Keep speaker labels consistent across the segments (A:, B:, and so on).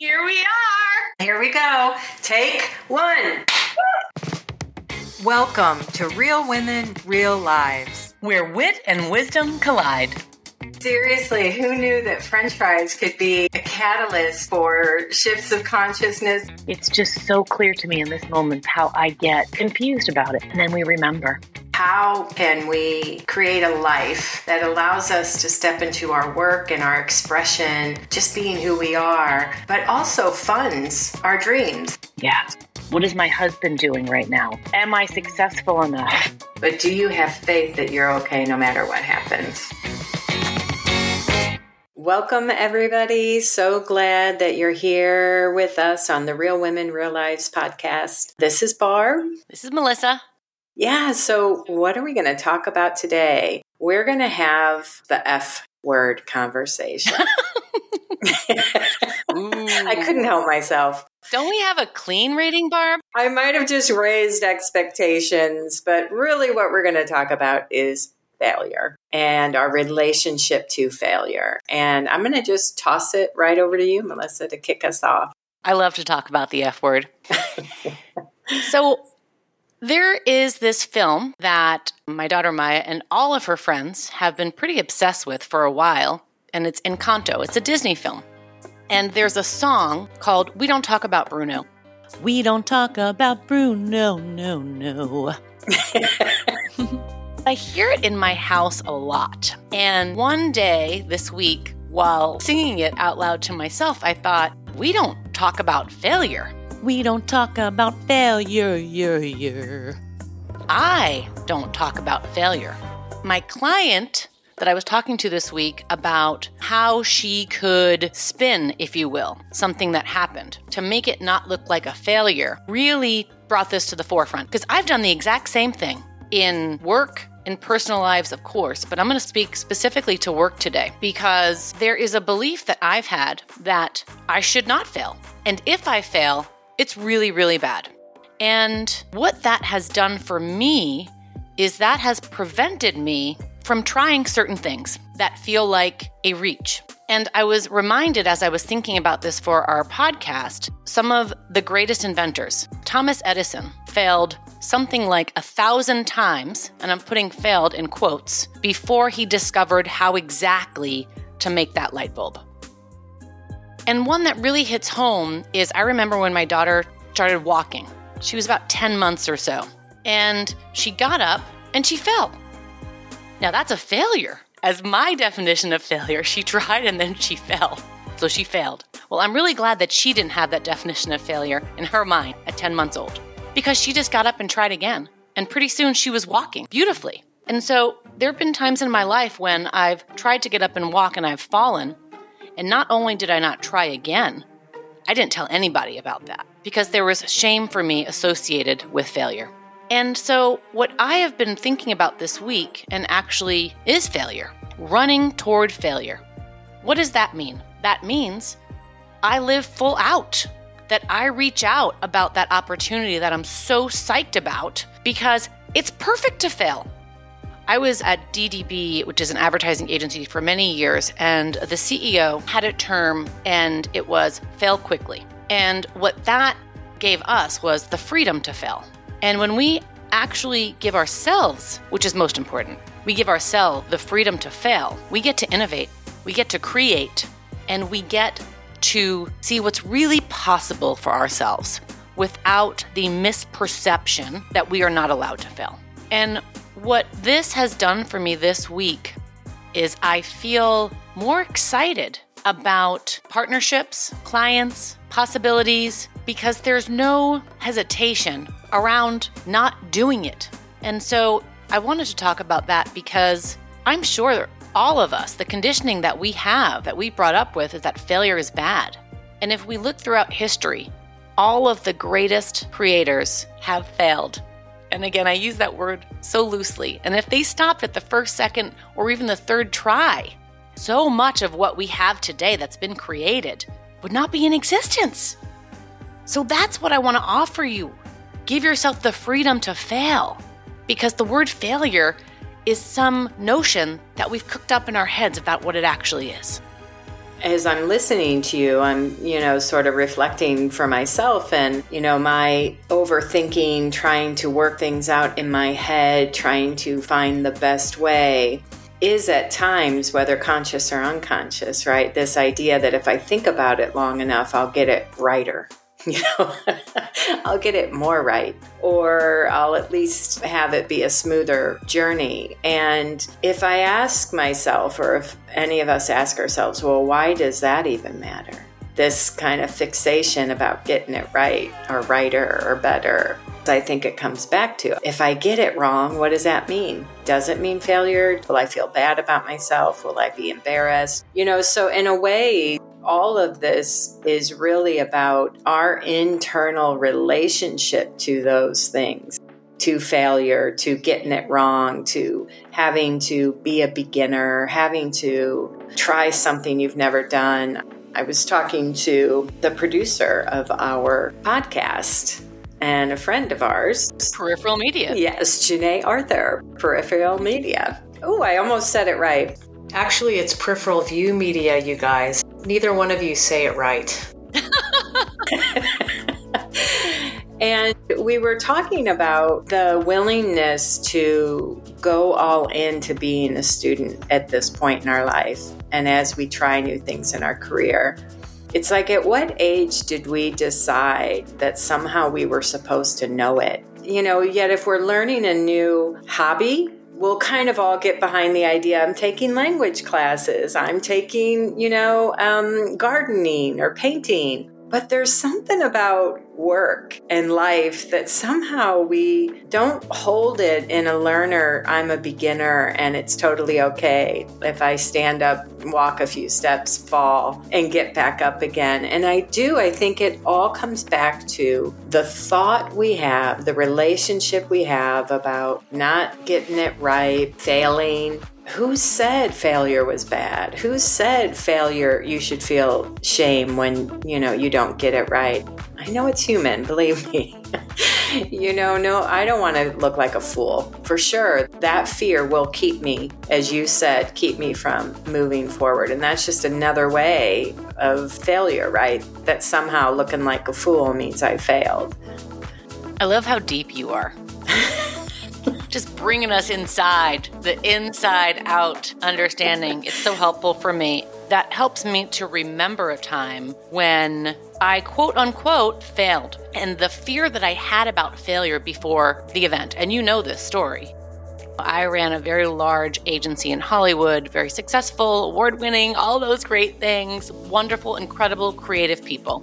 A: Here we are.
B: Here we go. Take one. Welcome to Real Women, Real Lives.
A: Where wit and wisdom collide.
B: Seriously, who knew that french fries could be a catalyst for shifts of consciousness?
C: It's just so clear to me in this moment how I get confused about it. And then we remember.
B: How can we create a life that allows us to step into our work and our expression, just being who we are, but also funds our dreams?
C: Yeah. What is my husband doing right now? Am I successful enough?
B: But do you have faith that you're okay no matter what happens? Welcome, everybody. So glad that you're here with us on the Real Women, Real Lives podcast. This is Barb.
A: This is Melissa.
B: Yeah, so what are we going to talk about today? We're going to have the F word conversation. I couldn't help myself.
A: Don't we have a clean rating, Barb?
B: I might have just raised expectations, but really what we're going to talk about is failure and our relationship to failure. And I'm going to just toss it right over to you, Melissa, to kick us off.
A: I love to talk about the F word. so, there is this film that my daughter Maya and all of her friends have been pretty obsessed with for a while, and it's Encanto. It's a Disney film. And there's a song called We Don't Talk About Bruno. We don't talk about Bruno, no, no. I hear it in my house a lot. And one day this week, while singing it out loud to myself, I thought, we don't talk about failure. We don't talk about failure. I don't talk about failure. My client that I was talking to this week about how she could spin, if you will, something that happened to make it not look like a failure really brought this to the forefront. Because I've done the exact same thing in work, in personal lives, of course, but I'm going to speak specifically to work today because there is a belief that I've had that I should not fail. And if I fail, it's really, really bad. And what that has done for me is that has prevented me from trying certain things that feel like a reach. And I was reminded as I was thinking about this for our podcast, some of the greatest inventors. Thomas Edison failed something like a thousand times, and I'm putting failed in quotes, before he discovered how exactly to make that light bulb. And one that really hits home is I remember when my daughter started walking. She was about 10 months or so. And she got up and she fell. Now that's a failure. As my definition of failure, she tried and then she fell. So she failed. Well, I'm really glad that she didn't have that definition of failure in her mind at 10 months old because she just got up and tried again. And pretty soon she was walking beautifully. And so there have been times in my life when I've tried to get up and walk and I've fallen. And not only did I not try again, I didn't tell anybody about that because there was shame for me associated with failure. And so, what I have been thinking about this week, and actually is failure, running toward failure. What does that mean? That means I live full out, that I reach out about that opportunity that I'm so psyched about because it's perfect to fail. I was at DDB, which is an advertising agency, for many years, and the CEO had a term, and it was fail quickly. And what that gave us was the freedom to fail. And when we actually give ourselves, which is most important, we give ourselves the freedom to fail, we get to innovate, we get to create, and we get to see what's really possible for ourselves without the misperception that we are not allowed to fail. And what this has done for me this week is I feel more excited about partnerships, clients, possibilities, because there's no hesitation around not doing it. And so I wanted to talk about that because I'm sure all of us, the conditioning that we have, that we brought up with, is that failure is bad. And if we look throughout history, all of the greatest creators have failed. And again, I use that word so loosely. And if they stopped at the first, second, or even the third try, so much of what we have today that's been created would not be in existence. So that's what I want to offer you. Give yourself the freedom to fail because the word failure is some notion that we've cooked up in our heads about what it actually is.
B: As I'm listening to you, I'm, you know, sort of reflecting for myself and, you know, my overthinking, trying to work things out in my head, trying to find the best way is at times, whether conscious or unconscious, right? This idea that if I think about it long enough, I'll get it righter. You know, I'll get it more right, or I'll at least have it be a smoother journey. And if I ask myself, or if any of us ask ourselves, well, why does that even matter? This kind of fixation about getting it right, or righter, or better. I think it comes back to if I get it wrong, what does that mean? Does it mean failure? Will I feel bad about myself? Will I be embarrassed? You know, so in a way, all of this is really about our internal relationship to those things to failure, to getting it wrong, to having to be a beginner, having to try something you've never done. I was talking to the producer of our podcast and a friend of ours.
A: Peripheral Media.
B: Yes, Janae Arthur, Peripheral Media. Oh, I almost said it right.
D: Actually, it's Peripheral View Media, you guys. Neither one of you say it right.
B: and we were talking about the willingness to go all into being a student at this point in our life and as we try new things in our career. It's like, at what age did we decide that somehow we were supposed to know it? You know, yet if we're learning a new hobby, we'll kind of all get behind the idea I'm taking language classes, I'm taking, you know, um, gardening or painting. But there's something about work and life that somehow we don't hold it in a learner, I'm a beginner and it's totally okay if I stand up, walk a few steps, fall, and get back up again. And I do, I think it all comes back to the thought we have, the relationship we have about not getting it right, failing, who said failure was bad? Who said failure you should feel shame when, you know, you don't get it right? I know it's human, believe me. you know, no, I don't want to look like a fool. For sure, that fear will keep me, as you said, keep me from moving forward. And that's just another way of failure, right? That somehow looking like a fool means I failed.
A: I love how deep you are. just bringing us inside, the inside out understanding. It's so helpful for me. That helps me to remember a time when I quote unquote failed and the fear that I had about failure before the event. And you know this story. I ran a very large agency in Hollywood, very successful, award winning, all those great things, wonderful, incredible, creative people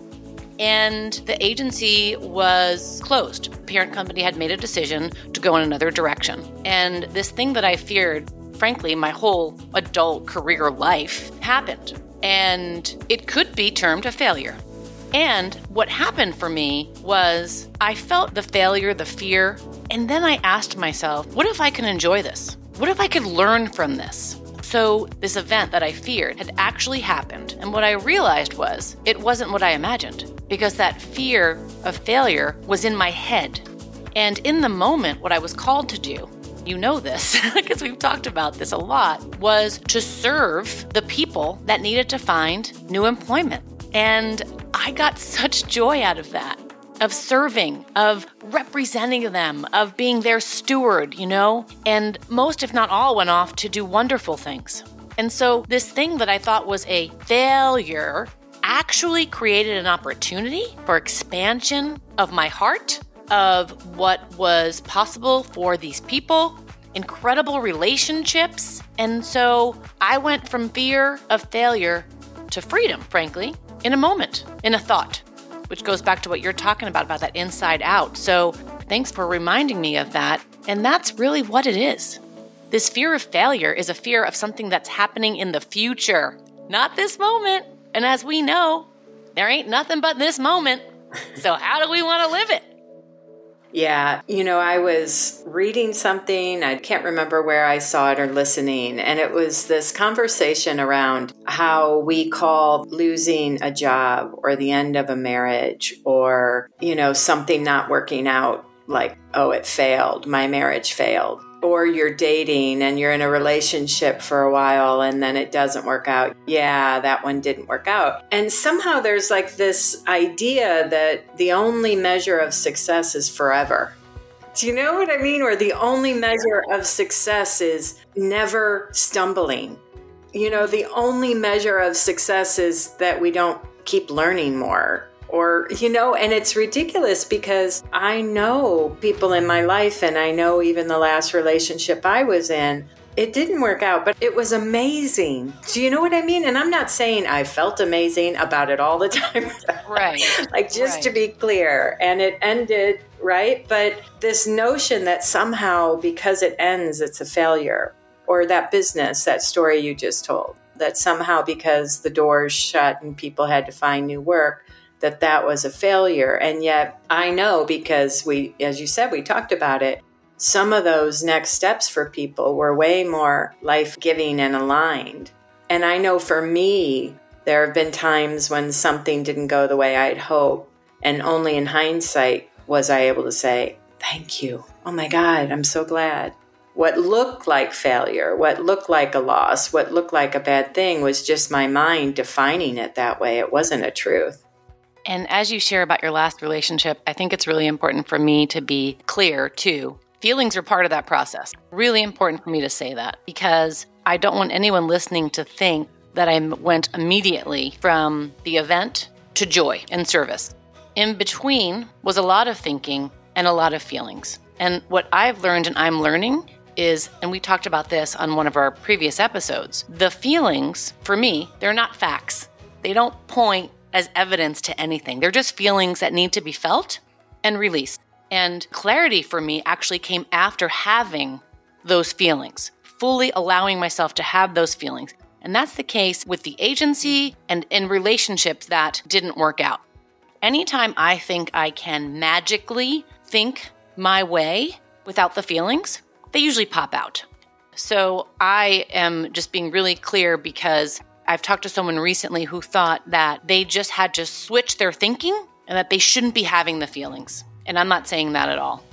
A: and the agency was closed. Parent company had made a decision to go in another direction. And this thing that I feared, frankly, my whole adult career life happened. And it could be termed a failure. And what happened for me was I felt the failure, the fear, and then I asked myself, what if I can enjoy this? What if I could learn from this? So, this event that I feared had actually happened, and what I realized was it wasn't what I imagined because that fear of failure was in my head. And in the moment, what I was called to do, you know this because we've talked about this a lot, was to serve the people that needed to find new employment. And I got such joy out of that of serving, of representing them, of being their steward, you know? And most, if not all, went off to do wonderful things. And so, this thing that I thought was a failure actually created an opportunity for expansion of my heart, of what was possible for these people, incredible relationships. And so I went from fear of failure to freedom, frankly, in a moment, in a thought, which goes back to what you're talking about, about that inside out. So thanks for reminding me of that. And that's really what it is. This fear of failure is a fear of something that's happening in the future, not this moment. And as we know, there ain't nothing but this moment. So, how do we want to live it?
B: Yeah, you know, I was reading something, I can't remember where I saw it or listening, and it was this conversation around how we call losing a job or the end of a marriage or, you know, something not working out like, oh, it failed, my marriage failed or you're dating and you're in a relationship for a while and then it doesn't work out. Yeah, that one didn't work out. And somehow there's like this idea that the only measure of success is forever. Do you know what I mean? Or the only measure of success is never stumbling. You know, the only measure of success is that we don't keep learning more or you know and it's ridiculous because i know people in my life and i know even the last relationship i was in. It didn't work out but it was amazing. Do you know what i mean? And i'm not saying i felt amazing about it all the time.
A: Right
B: like just
A: right.
B: to be clear and it ended right? But this notion that somehow because it ends it's a failure or that business that story you just told that somehow because the doors shut and people had to find new work that that was a failure. And yet I know because we, as you said, we talked about it. Some of those next steps for people were way more life giving and aligned. And I know for me, there have been times when something didn't go the way I'd hoped. And only in hindsight was I able to say, Thank you. Oh my God, I'm so glad. What looked like failure, what looked like a loss, what looked like a bad thing was just my mind defining it that way. It wasn't a truth.
A: And as you share about your last relationship, I think it's really important for me to be clear too. Feelings are part of that process. Really important for me to say that because I don't want anyone listening to think that I went immediately from the event to joy and service. In between was a lot of thinking and a lot of feelings. And what I've learned and I'm learning is, and we talked about this on one of our previous episodes, the feelings, for me, they're not facts. They don't point as evidence to anything. They're just feelings that need to be felt and released. And clarity for me actually came after having those feelings, fully allowing myself to have those feelings. And that's the case with the agency and in relationships that didn't work out. Anytime I think I can magically think my way without the feelings, they usually pop out. So I am just being really clear because I've talked to someone recently who thought that they just had to switch their thinking and that they shouldn't be having the feelings. And I'm not saying that at all.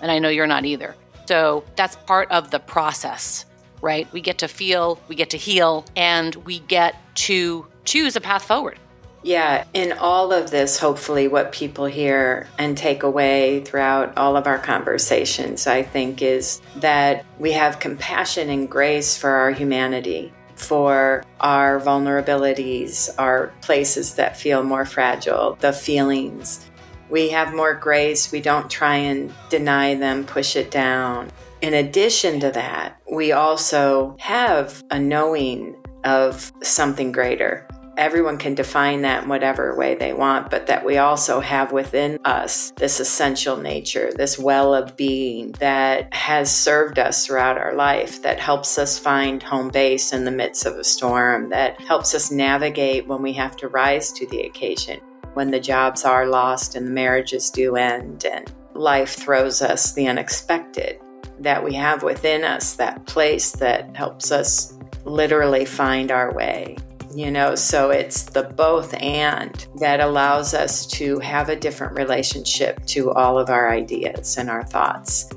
A: And I know you're not either. So that's part of the process, right? We get to feel, we get to heal, and we get to choose a path forward.
B: Yeah, in all of this, hopefully, what people hear and take away throughout all of our conversations, I think, is that we have compassion and grace for our humanity for our vulnerabilities, our places that feel more fragile, the feelings. We have more grace. We don't try and deny them, push it down. In addition to that, we also have a knowing of something greater everyone can define that in whatever way they want, but that we also have within us this essential nature, this well of being that has served us throughout our life, that helps us find home base in the midst of a storm, that helps us navigate when we have to rise to the occasion, when the jobs are lost and the marriages do end, and life throws us the unexpected. That we have within us that place that helps us literally find our way you know so it's the both and that allows us to have a different relationship to all of our ideas and our thoughts.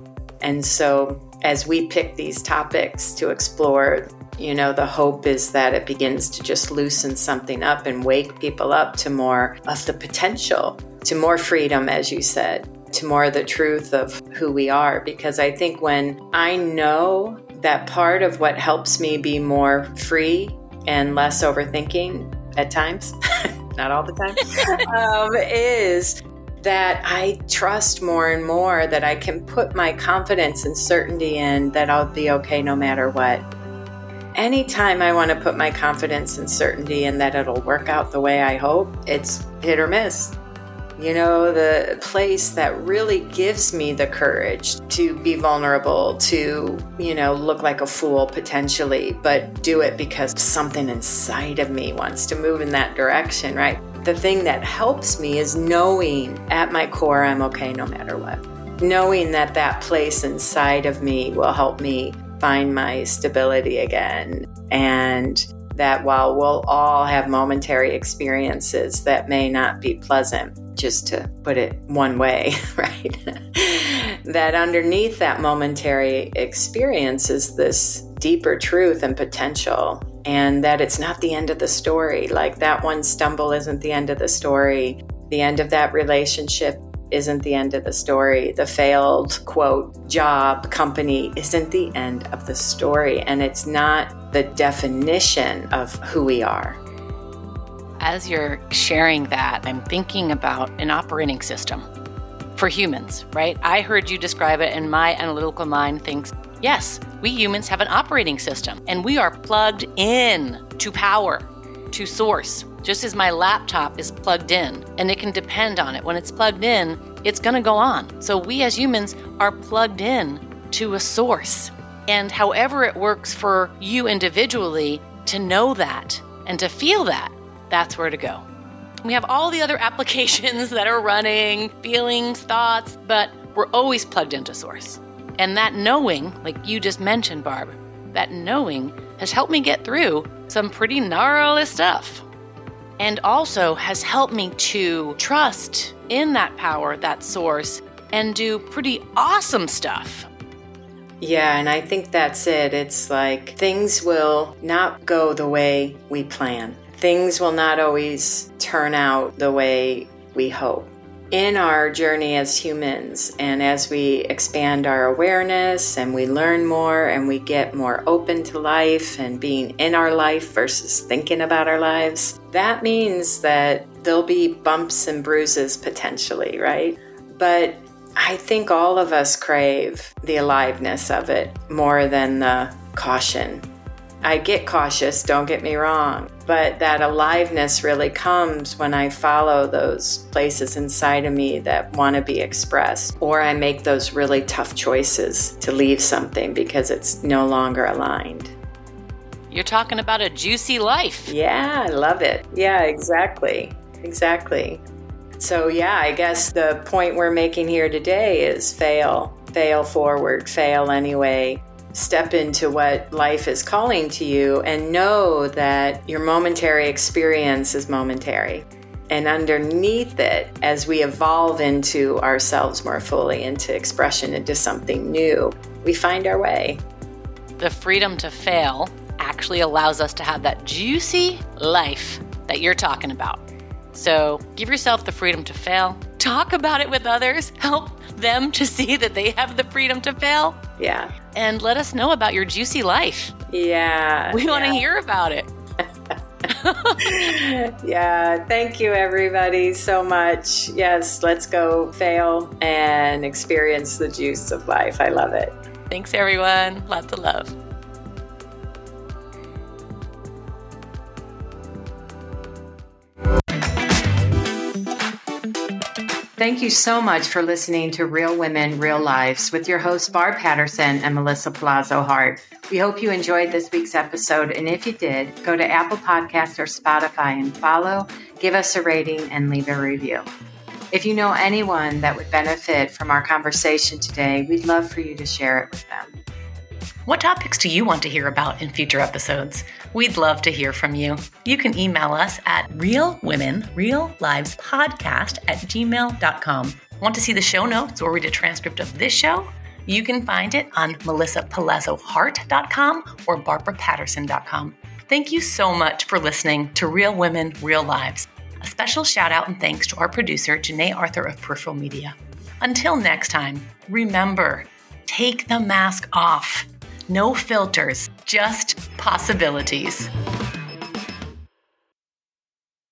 B: And so as we pick these topics to explore you know the hope is that it begins to just loosen something up and wake people up to more of the potential to more freedom as you said to more of the truth of who we are. Because i think when i know that part of what helps me be more free and less overthinking at times, not all the time, um, is that I trust more and more that I can put my confidence and certainty in that I'll be okay no matter what. Anytime I want to put my confidence and certainty in that it'll work out the way I hope, it's hit or miss you know, the place that really gives me the courage to be vulnerable, to, you know, look like a fool potentially, but do it because something inside of me wants to move in that direction, right? The thing that helps me is knowing at my core I'm okay no matter what. Knowing that that place inside of me will help me find my stability again and that while we'll all have momentary experiences that may not be pleasant, just to put it one way, right? that underneath that momentary experience is this deeper truth and potential, and that it's not the end of the story. Like that one stumble isn't the end of the story. The end of that relationship isn't the end of the story. The failed, quote, job, company isn't the end of the story. And it's not the definition of who we are.
A: As you're sharing that, I'm thinking about an operating system for humans, right? I heard you describe it, and my analytical mind thinks, yes, we humans have an operating system, and we are plugged in to power, to source just as my laptop is plugged in and it can depend on it. When it's plugged in, it's going to go on. So we as humans are plugged in to a source. And however it works for you individually to know that and to feel that, that's where to go. We have all the other applications that are running, feelings, thoughts, but we're always plugged into source. And that knowing, like you just mentioned, Barb, that knowing has helped me get through some pretty gnarly stuff and also has helped me to trust in that power, that source, and do pretty awesome stuff.
B: Yeah, and I think that's it. It's like things will not go the way we plan. Things will not always turn out the way we hope in our journey as humans and as we expand our awareness and we learn more and we get more open to life and being in our life versus thinking about our lives, that means that there'll be bumps and bruises potentially, right? But I think all of us crave the aliveness of it more than the caution I get cautious, don't get me wrong, but that aliveness really comes when I follow those places inside of me that want to be expressed, or I make those really tough choices to leave something because it's no longer aligned.
A: You're talking about a juicy life.
B: Yeah, I love it. Yeah, exactly. Exactly. So, yeah, I guess the point we're making here today is fail, fail forward, fail anyway step into what life is calling to you and know that your momentary experience is momentary. And underneath it, as we evolve into ourselves more fully, into expression, into something new, we find our way.
A: The freedom to fail actually allows us to have that juicy life that you're talking about. So give yourself the freedom to fail. Talk about it with others. Help them to see that they have the freedom to fail.
B: Yeah.
A: And let us know about your juicy life.
B: Yeah.
A: We want to hear about it.
B: yeah, thank you everybody so much. Yes, let's go fail and experience the juice of life. I love it.
A: Thanks everyone. Lots of love.
B: Thank you so much for listening to Real Women, Real Lives with your hosts, Barb Patterson and Melissa Palazzo Hart. We hope you enjoyed this week's episode, and if you did, go to Apple Podcasts or Spotify and follow, give us a rating, and leave a review. If you know anyone that would benefit from our conversation today, we'd love for you to share it with them.
A: What topics do you want to hear about in future episodes? We'd love to hear from you. You can email us at realwomenreallivespodcast at gmail.com. Want to see the show notes or read a transcript of this show? You can find it on melissapalazzohart.com or barbarapatterson.com. Thank you so much for listening to Real Women, Real Lives. A special shout out and thanks to our producer, Janae Arthur of Peripheral Media. Until next time, remember, take the mask off. No filters, just possibilities.